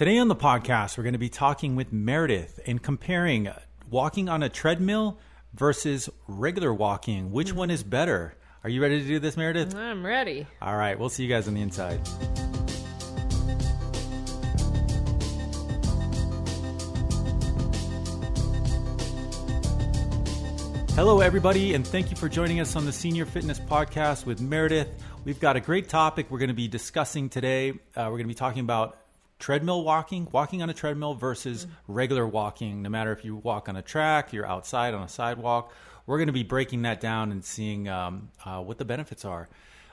Today on the podcast, we're going to be talking with Meredith and comparing walking on a treadmill versus regular walking. Which one is better? Are you ready to do this, Meredith? I'm ready. All right, we'll see you guys on the inside. Hello, everybody, and thank you for joining us on the Senior Fitness Podcast with Meredith. We've got a great topic we're going to be discussing today. Uh, we're going to be talking about treadmill walking, walking on a treadmill versus regular walking, no matter if you walk on a track, you're outside on a sidewalk. We're going to be breaking that down and seeing um, uh, what the benefits are.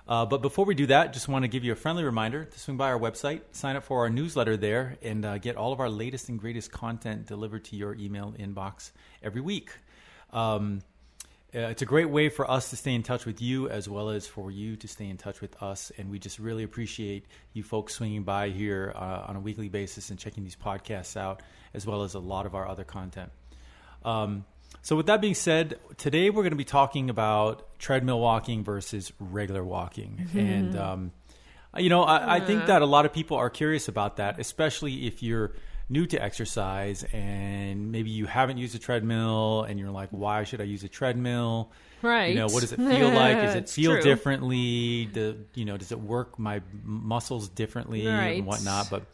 Uh, but before we do that, just want to give you a friendly reminder to swing by our website, sign up for our newsletter there, and uh, get all of our latest and greatest content delivered to your email inbox every week. Um, uh, it's a great way for us to stay in touch with you as well as for you to stay in touch with us. And we just really appreciate you folks swinging by here uh, on a weekly basis and checking these podcasts out, as well as a lot of our other content. Um, so, with that being said, today we're going to be talking about treadmill walking versus regular walking. And, um, you know, I, I think that a lot of people are curious about that, especially if you're new to exercise and maybe you haven't used a treadmill and you're like, why should I use a treadmill? Right. You know, what does it feel like? Does it feel true. differently? Do, you know, does it work my muscles differently Right. and whatnot? But,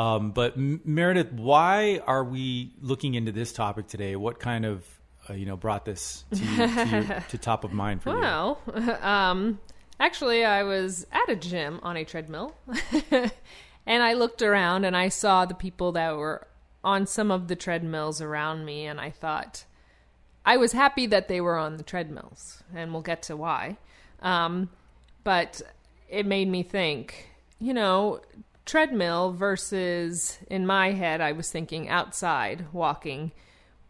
um, but M- Meredith, why are we looking into this topic today? What kind of, uh, you know, brought this to, you, to, your, to top of mind for you? Well, um, actually, I was at a gym on a treadmill, and I looked around and I saw the people that were on some of the treadmills around me, and I thought I was happy that they were on the treadmills, and we'll get to why. Um, but it made me think, you know, treadmill versus in my head, I was thinking outside walking.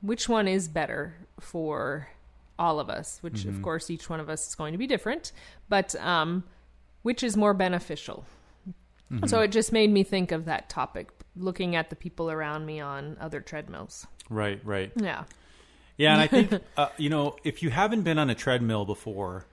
Which one is better for all of us? Which, of course, each one of us is going to be different, but um, which is more beneficial? So it just made me think of that topic, looking at the people around me on other treadmills. Right, right. Yeah. Yeah, and I think uh, you know if you haven't been on a treadmill before,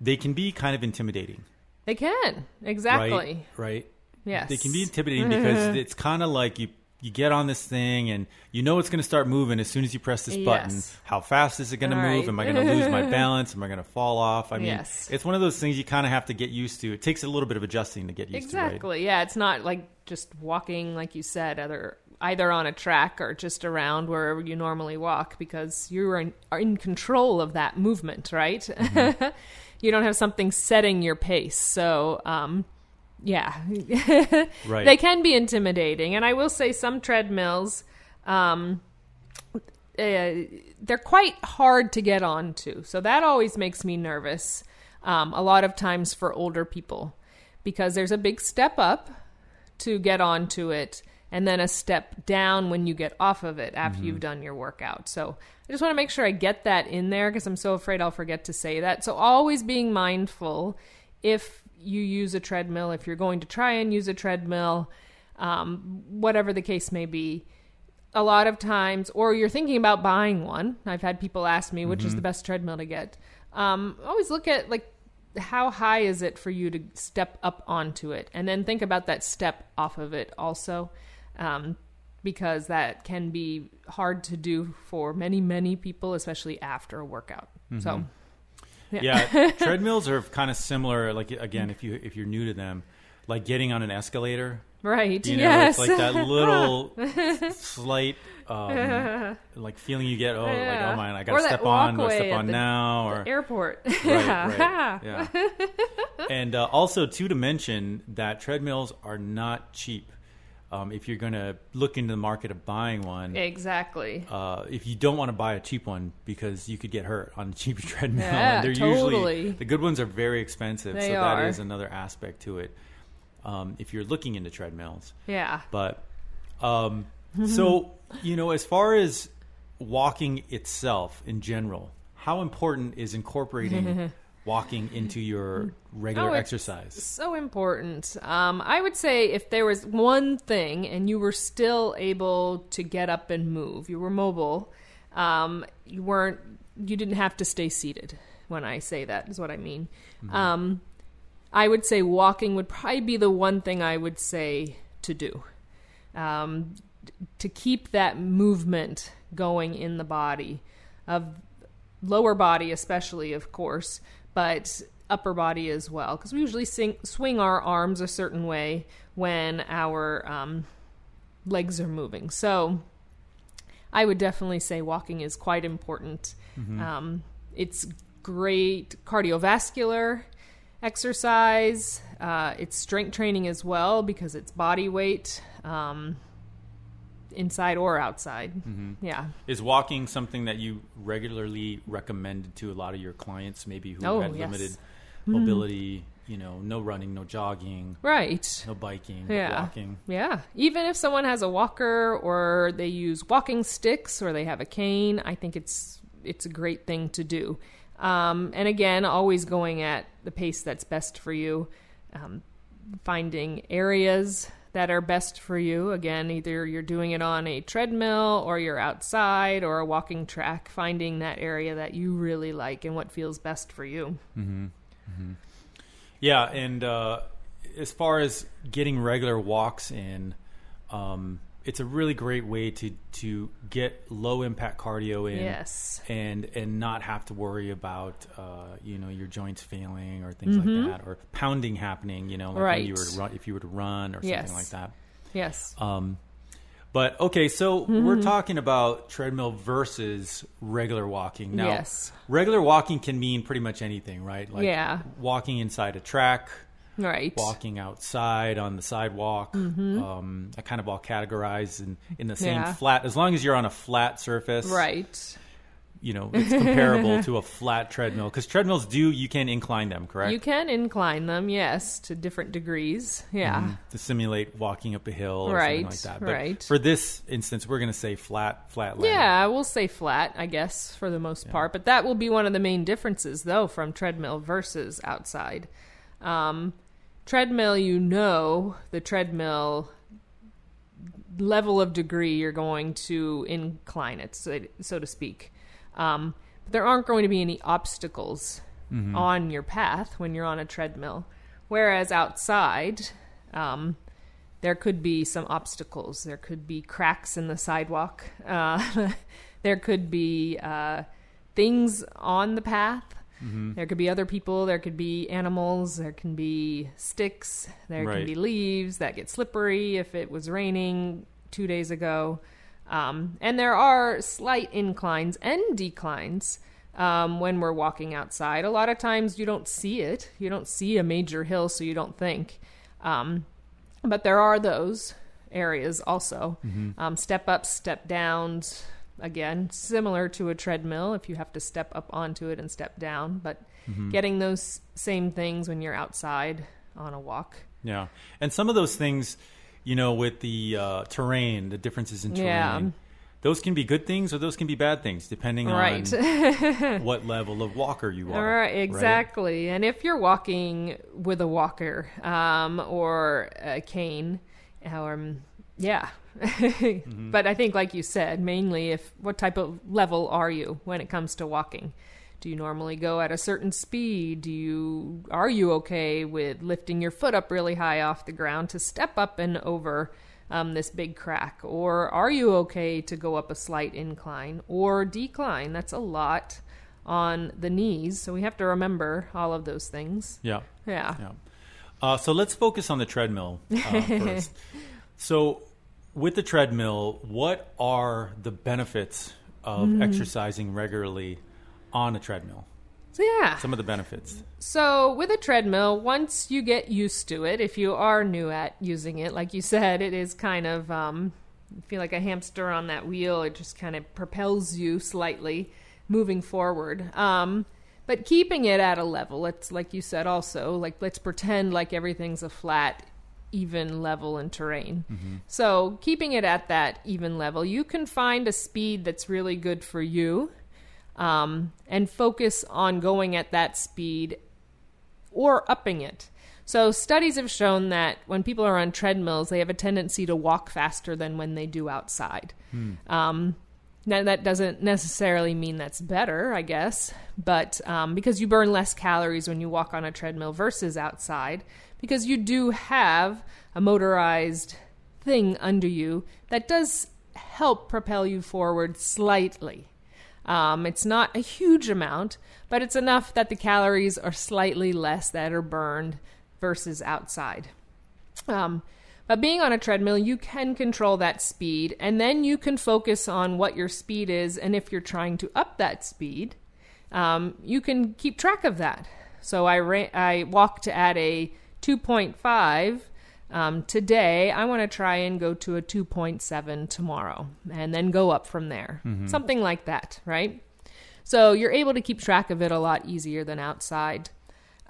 they can be kind of intimidating. They can. Exactly. Right. Right. Yes. They can be intimidating because it's kind of like you you get on this thing and you know it's going to start moving as soon as you press this button. Yes. How fast is it going to Right. move? Am I going to lose my balance? Am I going to fall off? I mean, Yes. it's one of those things you kind of have to get used to. It takes a little bit of adjusting to get used to. Right? Exactly. Yeah, it's not like just walking, like you said, either either on a track or just around wherever you normally walk, because you are in, are in control of that movement, right? Mm-hmm. you don't have something setting your pace, so um, yeah, Right. they can be intimidating. And I will say, some treadmills. Um, uh, they're quite hard to get onto. So that always makes me nervous um, a lot of times for older people because there's a big step up to get onto it and then a step down when you get off of it after you've done your workout. So I just want to make sure I get that in there because I'm so afraid I'll forget to say that. So always being mindful if you use a treadmill, if you're going to try and use a treadmill, um, whatever the case may be, a lot of times, or you're thinking about buying one. I've had people ask me which is the best treadmill to get. Um, always look at like how high is it for you to step up onto it, and then think about that step off of it also, um, because that can be hard to do for many many people, especially after a workout. So. Yeah treadmills are kind of similar like again if you if you're new to them like getting on an escalator Right. you know yes. it's like that little slight um, like feeling you get oh like oh my, i gotta step on step on the- now or Airport. right, right, yeah and uh, also too to mention that treadmills are not cheap um, if you're going to look into the market of buying one exactly. uh, if you don't want to buy a cheap one because you could get hurt on a cheap treadmill. Yeah, and they're totally. usually the good ones are very expensive, They so that are. is another aspect to it. Um, if you're looking into treadmills, Yeah. but um, so you know, as far as walking itself in general, how important is incorporating walking into your regular Oh, it's exercise? So important. Um, I would say if there was one thing and you were still able to get up and move, you were mobile, um, you weren't, you didn't have to stay seated. When I say that, is what I mean. Um, I would say walking would probably be the one thing I would say to do. um, to keep that movement going in the body, of lower body especially, of course, but upper body as well, because we usually sing, swing our arms a certain way when our um, legs are moving. So I would definitely say walking is quite important. Um, it's great cardiovascular exercise. Uh, it's strength training as well because it's body weight, um, inside or outside. Yeah. Is walking something that you regularly recommend to a lot of your clients, maybe who Oh, had yes. limited mobility? You know, no running, no jogging, Right. no biking, Yeah. walking. Yeah. Even if someone has a walker or they use walking sticks or they have a cane, I think it's it's a great thing to do. Um, and again, always going at the pace that's best for you. Um, finding areas that are best for you. Again, either you're doing it on a treadmill or you're outside or a walking track, finding that area that you really like and what feels best for you. Yeah, and uh, as far as getting regular walks in, um, it's a really great way to to get low impact cardio in. Yes. and and not have to worry about uh, you know your joints failing or things like that or pounding happening. You know, like when you were Mm-hmm. To run, if you were to run or something Yes. like that. Yes. Um, but okay, so Mm-hmm. we're talking about treadmill versus regular walking. Now, Yes. regular walking can mean pretty much anything, right? Like Yeah. walking inside a track, right. walking outside on the sidewalk. Um, I kind of all categorize in, in the same Mm-hmm. Yeah. flat. As long as you're on a flat surface, Right. You know, it's comparable to a flat treadmill because treadmills do you can incline them, correct? You can incline them, yes, to different degrees. Yeah. to simulate walking up a hill or Right, something like that. But right. for this instance, we're going to say flat, flat land. Yeah, we'll say flat, I guess, for the most part. But that will be one of the main differences, though, from treadmill versus outside. Um, treadmill, you know, the treadmill level of degree you're going to incline it, so, so to speak. Um, but there aren't going to be any obstacles on your path when you're on a treadmill. Whereas outside, um, there could be some obstacles. There could be cracks in the sidewalk. Uh, there could be uh, things on the path. There could be other people. There could be animals. There can be sticks. There Right. can be leaves that get slippery if it was raining two days ago. Um, and there are slight inclines and declines um, when we're walking outside. A lot of times you don't see it. You don't see a major hill, so you don't think. Um, but there are those areas also. Um, step ups, step downs. Again, similar to a treadmill if you have to step up onto it and step down, but getting those same things when you're outside on a walk. Yeah. And some of those things, you know, with the uh, terrain, the differences in terrain, Yeah. those can be good things or those can be bad things depending Right. on what level of walker you are. All right, exactly. And if you're walking with a walker um, or a cane, um, yeah. But I think, like you said, mainly if what type of level are you when it comes to walking? Do you normally go at a certain speed? Do you are you okay with lifting your foot up really high off the ground to step up and over um, this big crack, or are you okay to go up a slight incline or decline? That's a lot on the knees, so we have to remember all of those things. Yeah. Yeah. Yeah. Uh, so let's focus on the treadmill uh, first. So, with the treadmill, what are the benefits of Mm-hmm. exercising regularly on a treadmill? So yeah. Some of the benefits. So with a treadmill, once you get used to it, if you are new at using it, like you said, it is kind of um, feel like a hamster on that wheel. It just kind of propels you slightly moving forward. Um, but keeping it at a level, it's like you said also, like let's pretend like everything's a flat, even level in terrain. So keeping it at that even level, you can find a speed that's really good for you um, and focus on going at that speed or upping it. So, studies have shown that when people are on treadmills, they have a tendency to walk faster than when they do outside. Um, now, that doesn't necessarily mean that's better, I guess, but um, because you burn less calories when you walk on a treadmill versus outside, because you do have a motorized thing under you that does help propel you forward slightly. Um, it's not a huge amount, but it's enough that the calories are slightly less that are burned versus outside. Um, but being on a treadmill, you can control that speed, and then you can focus on what your speed is. And if you're trying to up that speed, um, you can keep track of that. So I ra- I walked at a 2.5 um, today. I want to try and go to a 2.7 tomorrow, and then go up from there. Mm-hmm. Something like that, right? So you're able to keep track of it a lot easier than outside.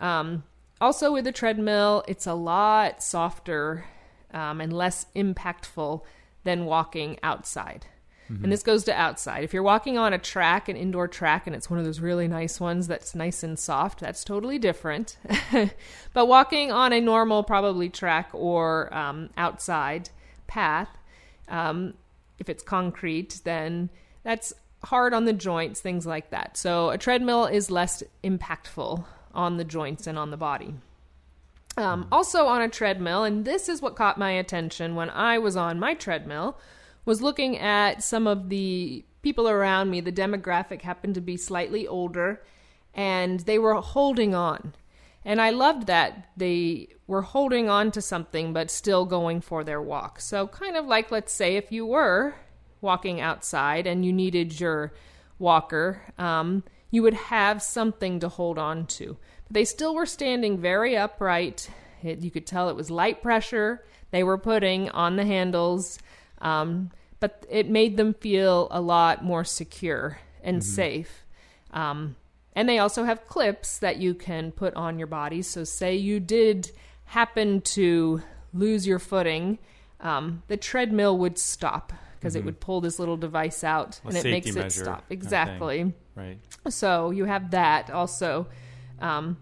Um, also, with a treadmill, it's a lot softer um, and less impactful than walking outside. Mm-hmm. And this goes to outside. If you're walking on a track, an indoor track, and it's one of those really nice ones that's nice and soft, that's totally different. but walking on a normal, probably track or um, outside path, um, if it's concrete, then that's hard on the joints, things like that. So a treadmill is less impactful on the joints and on the body. Um, also on a treadmill, and this is what caught my attention when I was on my treadmill, was looking at some of the people around me. The demographic happened to be slightly older, and they were holding on. And I loved that they were holding on to something but still going for their walk. So, kind of like, let's say, if you were walking outside and you needed your walker, um, you would have something to hold on to. But They still were standing very upright. It, you could tell it was light pressure they were putting on the handles, um, but it made them feel a lot more secure and mm-hmm. safe. Um, and they also have clips that you can put on your body. So, say you did happen to lose your footing, um, the treadmill would stop because mm-hmm. it would pull this little device out a and it makes it stop. Exactly. Right. So you have that also. Um,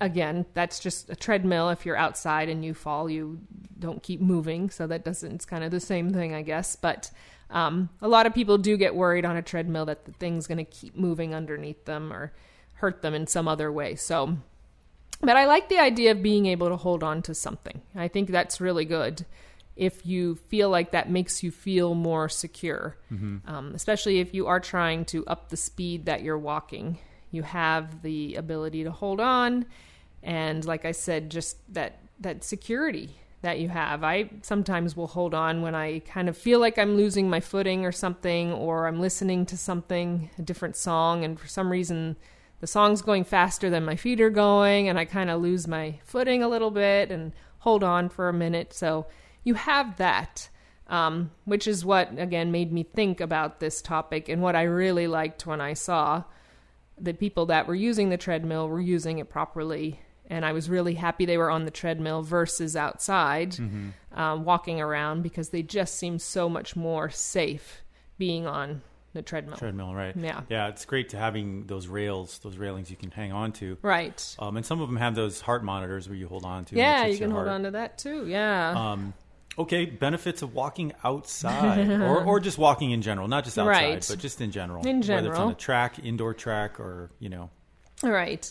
again, that's just a treadmill. If you're outside and you fall, you don't keep moving. So that doesn't, it's kind of the same thing, I guess. But um, a lot of people do get worried on a treadmill that the thing's going to keep moving underneath them or hurt them in some other way. So, but I like the idea of being able to hold on to something. I think that's really good if you feel like that makes you feel more secure, mm-hmm. um, especially if you are trying to up the speed that you're walking you have the ability to hold on and like i said just that that security that you have. I sometimes will hold on when i kind of feel like i'm losing my footing or something or i'm listening to something a different song and for some reason the song's going faster than my feet are going and i kind of lose my footing a little bit and hold on for a minute. So you have that um, which is what again made me think about this topic and what i really liked when i saw the people that were using the treadmill were using it properly and I was really happy they were on the treadmill versus outside mm-hmm. um, walking around because they just seem so much more safe being on the treadmill. Treadmill, right? Yeah, yeah. It's great to having those rails, those railings you can hang on to. Right. Um, and some of them have those heart monitors where you hold on to. Yeah, you can hold on to that too. Yeah. Um, Okay, benefits of walking outside or, or just walking in general, not just outside, right. but just in general. In general. Whether it's on a track, indoor track, or, you know. All right.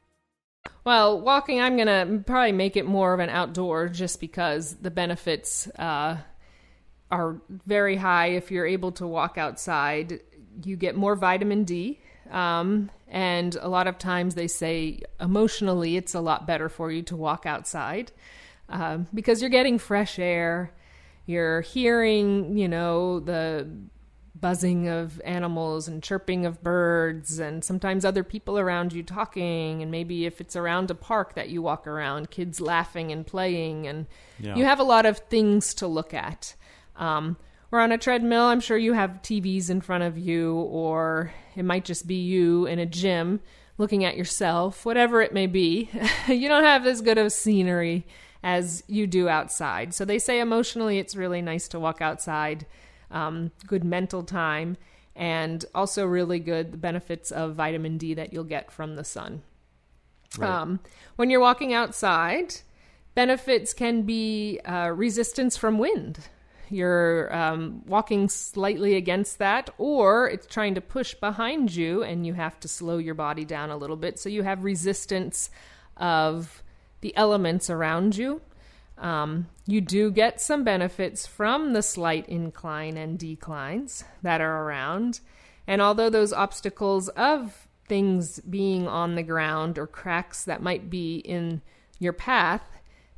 Well, walking, I'm going to probably make it more of an outdoor just because the benefits uh, are very high. If you're able to walk outside, you get more vitamin D. Um, and a lot of times they say emotionally it's a lot better for you to walk outside um, because you're getting fresh air. you're hearing, you know, the buzzing of animals and chirping of birds and sometimes other people around you talking. And maybe if it's around a park that you walk around kids laughing and playing. And Yeah. you have a lot of things to look at. Um, or on a treadmill. I'm sure you have tvs in front of you or it might just be you in a gym looking at yourself whatever it may be. You don't have as good of scenery as you do outside. So they say emotionally it's really nice to walk outside um, good mental time, and also really good the benefits of vitamin D that you'll get from the sun. Right. Um, when you're walking outside, benefits can be uh, resistance from wind. You're um, walking slightly against that, or it's trying to push behind you, and you have to slow your body down a little bit. So you have resistance of the elements around you. Um, you do get some benefits from the slight incline and declines that are around. And although those obstacles of things being on the ground or cracks that might be in your path,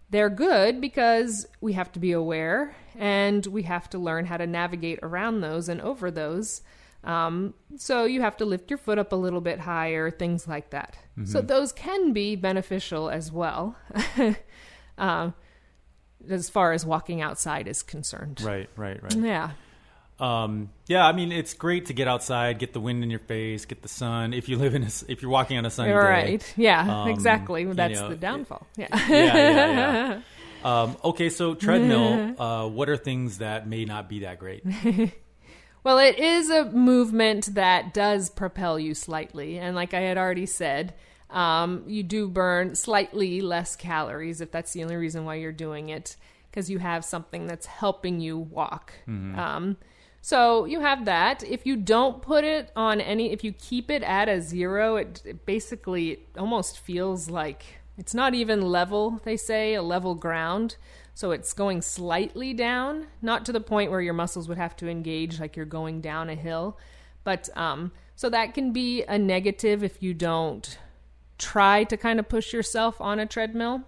they're good because we have to be aware and we have to learn how to navigate around those and over those. Um, so you have to lift your foot up a little bit higher, things like that. So those can be beneficial as well. um, as far as walking outside is concerned. Right, right, right. Yeah. Um, yeah, I mean, it's great to get outside, get the wind in your face, get the sun. If you live in a, if you're walking on a sunny day, Right. Yeah, Um, exactly. you That's know, the downfall. Yeah. yeah, yeah, yeah. Um, okay, so treadmill. uh, what are things that may not be that great? Well, it is a movement that does propel you slightly. And like I had already said, um, you do burn slightly less calories if that's the only reason why you're doing it, because you have something that's helping you walk. Um, so you have that. If you don't put it on any, if you keep it at a zero, it, it basically it almost feels like it's not even level, they say, a level ground. So it's going slightly down, not to the point where your muscles would have to engage like you're going down a hill. But um, so that can be a negative if you don't try to kind of push yourself on a treadmill.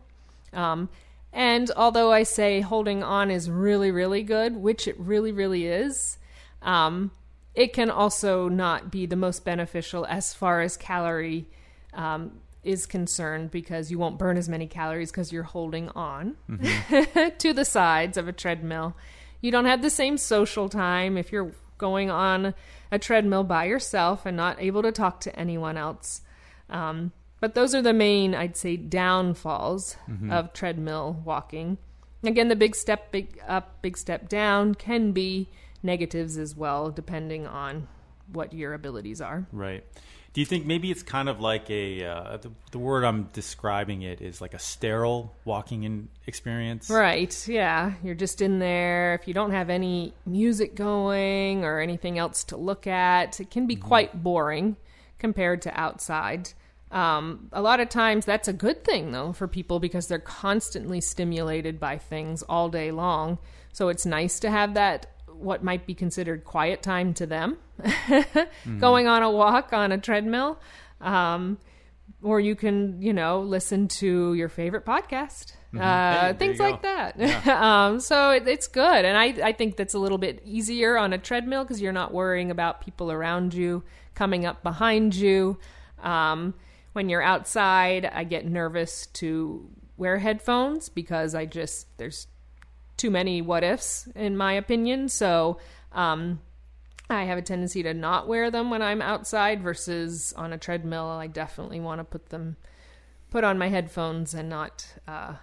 Um, and although I say holding on is really, really good, which it really, really is, um, it can also not be the most beneficial as far as calorie um, is concerned because you won't burn as many calories because you're holding on to the sides of a treadmill. You don't have the same social time if you're going on a treadmill by yourself and not able to talk to anyone else. Um, but those are the main, I'd say, downfalls of treadmill walking. Again, the big step big up, big step down can be negatives as well, depending on what your abilities are. Right. Do you think maybe it's kind of like a uh, the, the word I'm describing it is like a sterile walking in experience? Right, yeah. You're just in there. If you don't have any music going or anything else to look at, it can be quite boring compared to outside. Um, a lot of times that's a good thing, though, for people because they're constantly stimulated by things all day long. So it's nice to have that, what might be considered quiet time to them, going on a walk on a treadmill. Um, or you can, you know, listen to your favorite podcast. Hey, Uh, there things like that. um, so it, it's good, and I I think that's a little bit easier on a treadmill because you're not worrying about people around you coming up behind you. Um, when you're outside, I get nervous to wear headphones because I just there's too many what ifs in my opinion. So um, I have a tendency to not wear them when I'm outside versus on a treadmill. I definitely want to put them put on my headphones and not uh,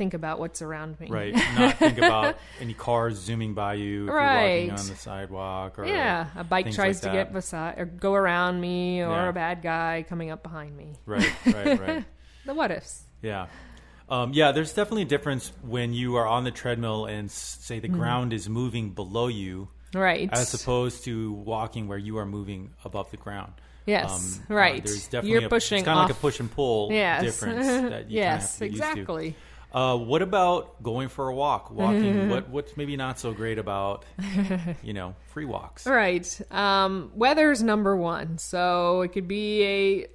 think about what's around me. Right. Not think about any cars zooming by you if you're Right. walking on the sidewalk or Yeah, a bike tries like to get beside or go around me, or Yeah. a bad guy coming up behind me. Right, right, right. The what ifs. Yeah. Um, yeah, there's definitely a difference when you are on the treadmill and say the ground is moving below you Right. as opposed to walking where you are moving above the ground. Yes, uh, right. there's definitely You're a, pushing It's kind of like a push and pull yes. difference that you yes, kind of have to get exactly. Uh, what about going for a walk? Walking. what What's maybe not so great about you know free walks? Right. Um, weather's number one. So it could be a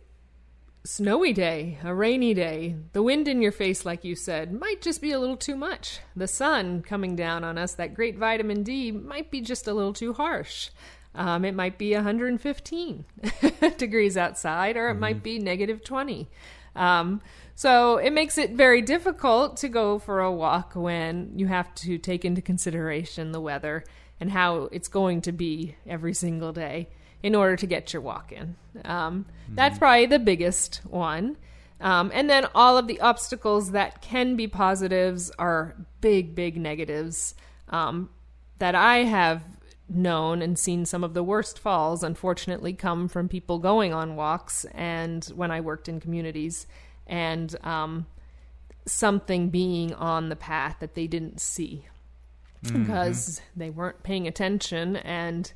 snowy day, a rainy day, the wind in your face, like you said, might just be a little too much. The sun coming down on us, that great vitamin D, might be just a little too harsh. Um, it might be 115 degrees outside, or it might be negative 20. Um, so it makes it very difficult to go for a walk when you have to take into consideration the weather and how it's going to be every single day in order to get your walk in. Um, That's probably the biggest one. Um, and then all of the obstacles that can be positives are big, big negatives um, that I have known and seen some of the worst falls, unfortunately, come from people going on walks and when I worked in communities and um, something being on the path that they didn't see because they weren't paying attention and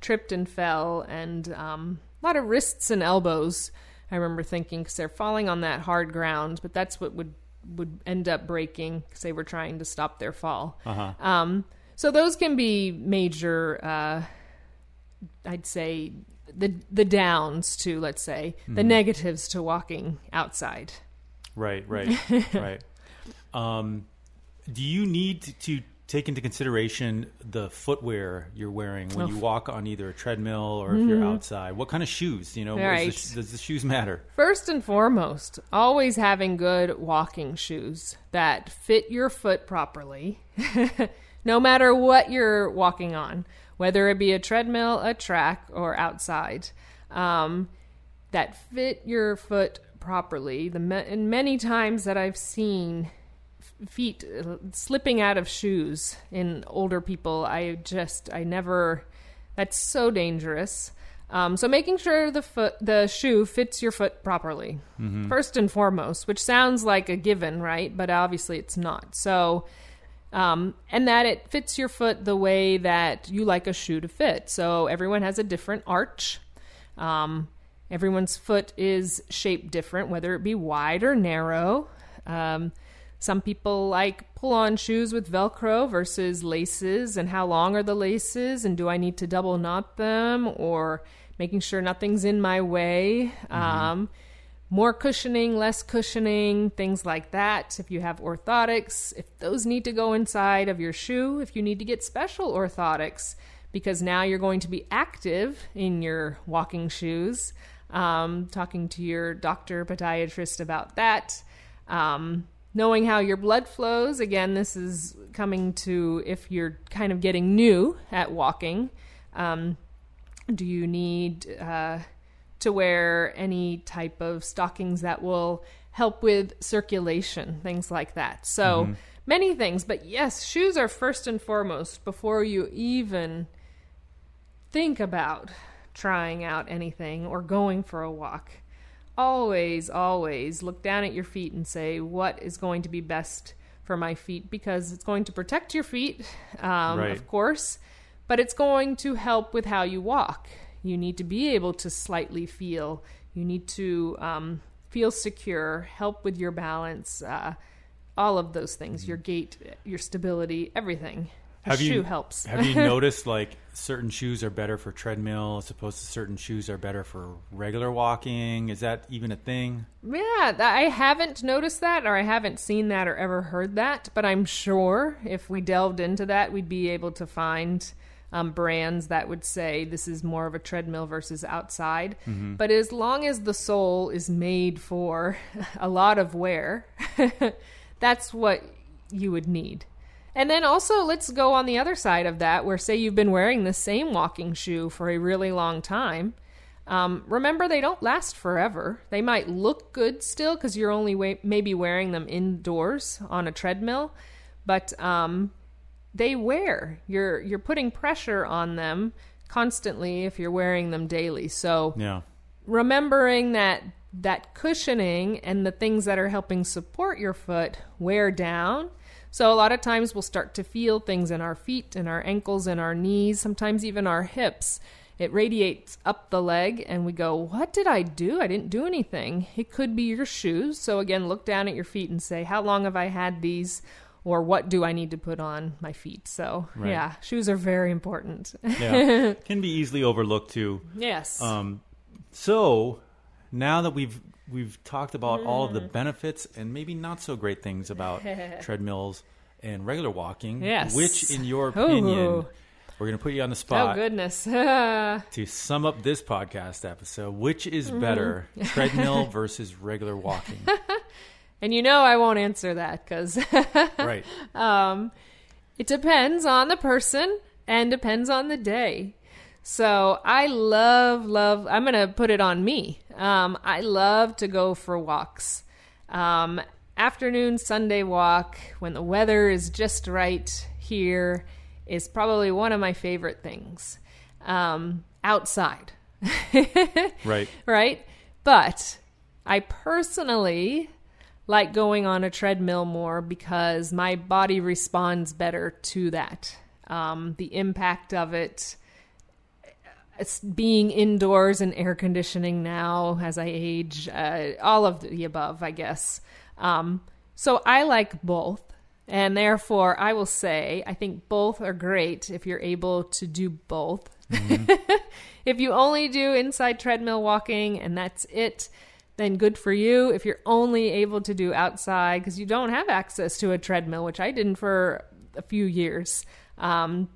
tripped and fell and um, a lot of wrists and elbows. I remember thinking because they're falling on that hard ground, but that's what would would end up breaking because they were trying to stop their fall. Uh-huh. Um, so those can be major. Uh, I'd say the the downs to let's say the negatives to walking outside. Right, right, right. Um, do you need to take into consideration the footwear you're wearing when you walk on either a treadmill or if you're outside? What kind of shoes? You know, Right. the, does the shoes matter? First and foremost, always having good walking shoes that fit your foot properly, no matter what you're walking on, whether it be a treadmill, a track, or outside, um, that fit your foot properly. The ma- and many times that I've seen f- feet uh, slipping out of shoes in older people, I just I never. That's so dangerous. Um, so making sure the foot, the shoe fits your foot properly, first and foremost, which sounds like a given, right? But obviously it's not. So, um, and that it fits your foot the way that you like a shoe to fit. So everyone has a different arch. Um, everyone's foot is shaped different, whether it be wide or narrow. Um, some people like pull on shoes with Velcro versus laces, and how long are the laces, and do I need to double knot them, or making sure nothing's in my way. Um, more cushioning, less cushioning, things like that. If you have orthotics, if those need to go inside of your shoe, if you need to get special orthotics, because now you're going to be active in your walking shoes. Um, talking to your doctor, podiatrist about that. Um, knowing how your blood flows. Again, this is coming to if you're kind of getting new at walking. Um, do you need uh, to wear any type of stockings that will help with circulation, things like that? So many things, but yes, shoes are first and foremost before you even think about trying out anything or going for a walk. Always, always look down at your feet and say, what is going to be best for my feet? Because it's going to protect your feet, um, Right. of course, but it's going to help with how you walk. You need to be able to slightly feel, you need to um, feel secure, help with your balance, uh, all of those things, your gait, your stability, everything. A Have shoe you helps. have you noticed like certain shoes are better for treadmill as opposed to certain shoes are better for regular walking? Is that even a thing? Yeah, I haven't noticed that, or I haven't seen that, or ever heard that. But I'm sure if we delved into that, we'd be able to find um, brands that would say this is more of a treadmill versus outside. But as long as the sole is made for a lot of wear, that's what you would need. And then also, let's go on the other side of that, where say you've been wearing the same walking shoe for a really long time. Um, remember, they don't last forever. They might look good still because you're only wa- maybe wearing them indoors on a treadmill, but um, they wear. You're you're putting pressure on them constantly if you're wearing them daily. So Yeah. remembering that that cushioning and the things that are helping support your foot wear down. So a lot of times we'll start to feel things in our feet and our ankles and our knees, sometimes even our hips. It radiates up the leg and we go, "What did I do? I didn't do anything." It could be your shoes. So again, look down at your feet and say, "How long have I had these?" Or what do I need to put on my feet? So, Right. yeah, shoes are very important. Yeah. Can be easily overlooked too. yes. Um, so now that we've we've talked about all of the benefits and maybe not so great things about treadmills and regular walking. Yes. Which, in your opinion, Ooh. we're going to put you on the spot. Oh goodness. to sum up this podcast episode. Which is Mm-hmm. better, treadmill versus regular walking? And you know I won't answer that because right. it depends on the person and depends on the day. So I love, love, I'm going to put it on me. Um, I love to go for walks. Um, afternoon Sunday walk when the weather is just right here is probably one of my favorite things. Um, outside. Right. right? But I personally like going on a treadmill more because my body responds better to that. Um, the impact of it, it's being indoors and air conditioning now as I age, uh, all of the above, I guess. Um, so I like both. And therefore, I will say I think both are great if you're able to do both. if you only do inside treadmill walking and that's it, then good for you. If you're only able to do outside because you don't have access to a treadmill, which I didn't for a few years, um,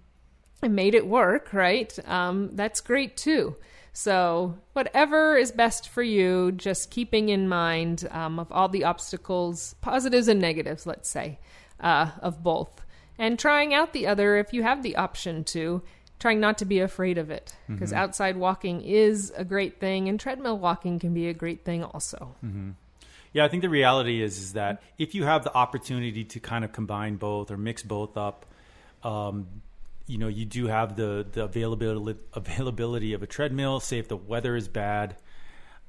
and made it work, right? Um, that's great too. So, whatever is best for you, just keeping in mind um, of all the obstacles, positives and negatives, let's say, uh, of both. And trying out the other if you have the option to, trying not to be afraid of it. Because outside walking is a great thing, and treadmill walking can be a great thing also. Yeah, I think the reality is is that if you have the opportunity to kind of combine both or mix both up, um, you know, you do have the the availability availability of a treadmill. Say if the weather is bad,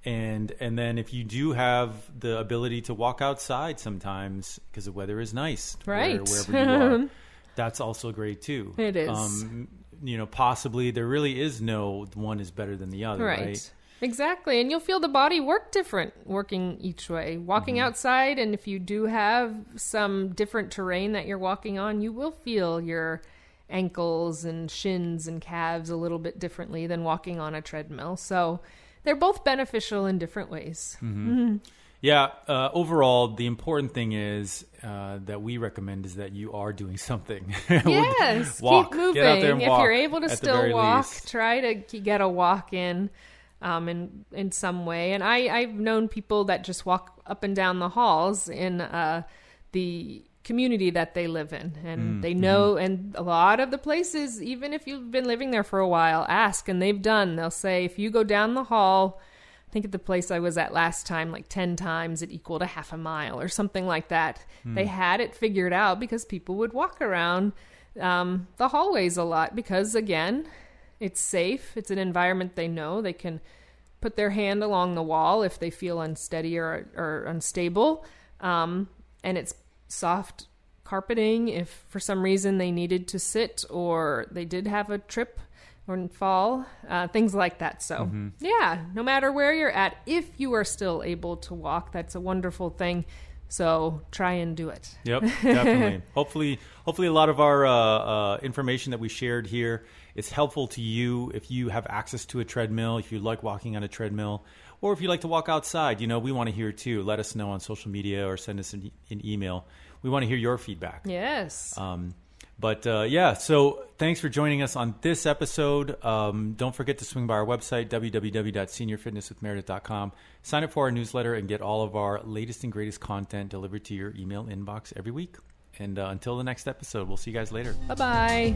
and and then if you do have the ability to walk outside sometimes because the weather is nice, where- Right. wherever you are, that's also great too. It is. Um, you know, possibly there really is no one is better than the other, Right. right? Exactly. And you'll feel the body work different working each way. Walking mm-hmm. outside, and if you do have some different terrain that you're walking on, you will feel your ankles and shins and calves a little bit differently than walking on a treadmill. So they're both beneficial in different ways. Mm-hmm. Mm-hmm. Yeah. Uh, overall, the important thing is uh, that we recommend is that you are doing something. Yes, walk. keep moving. Get out there and if you're able to still walk, least. try to get a walk in, um, in in some way. And I I've known people that just walk up and down the halls in uh, the community that they live in, and Mm, they know. mm-hmm. And a lot of the places, even if you've been living there for a while, ask, and they've done. They'll say if you go down the hall. Think at the place I was at last time, like 10 times it equaled a half a mile or something like that. They had it figured out because people would walk around um, the hallways a lot because, again, it's safe. It's an environment they know. They can put their hand along the wall if they feel unsteady or, or unstable. Um, and it's soft carpeting if for some reason they needed to sit or they did have a trip or fall, uh, things like that. So, yeah, no matter where you're at, if you are still able to walk, that's a wonderful thing. So, try and do it. Yep, definitely. hopefully, hopefully, a lot of our uh, uh, information that we shared here is helpful to you if you have access to a treadmill, if you like walking on a treadmill, or if you like to walk outside. You know, we want to hear too. Let us know on social media or send us an, an email. We want to hear your feedback. Yes. Um, but uh, yeah, so thanks for joining us on this episode. Um, don't forget to swing by our website, www.seniorfitnesswithmeredith.com. Sign up for our newsletter and get all of our latest and greatest content delivered to your email inbox every week. And uh, until the next episode, we'll see you guys later. bye bye.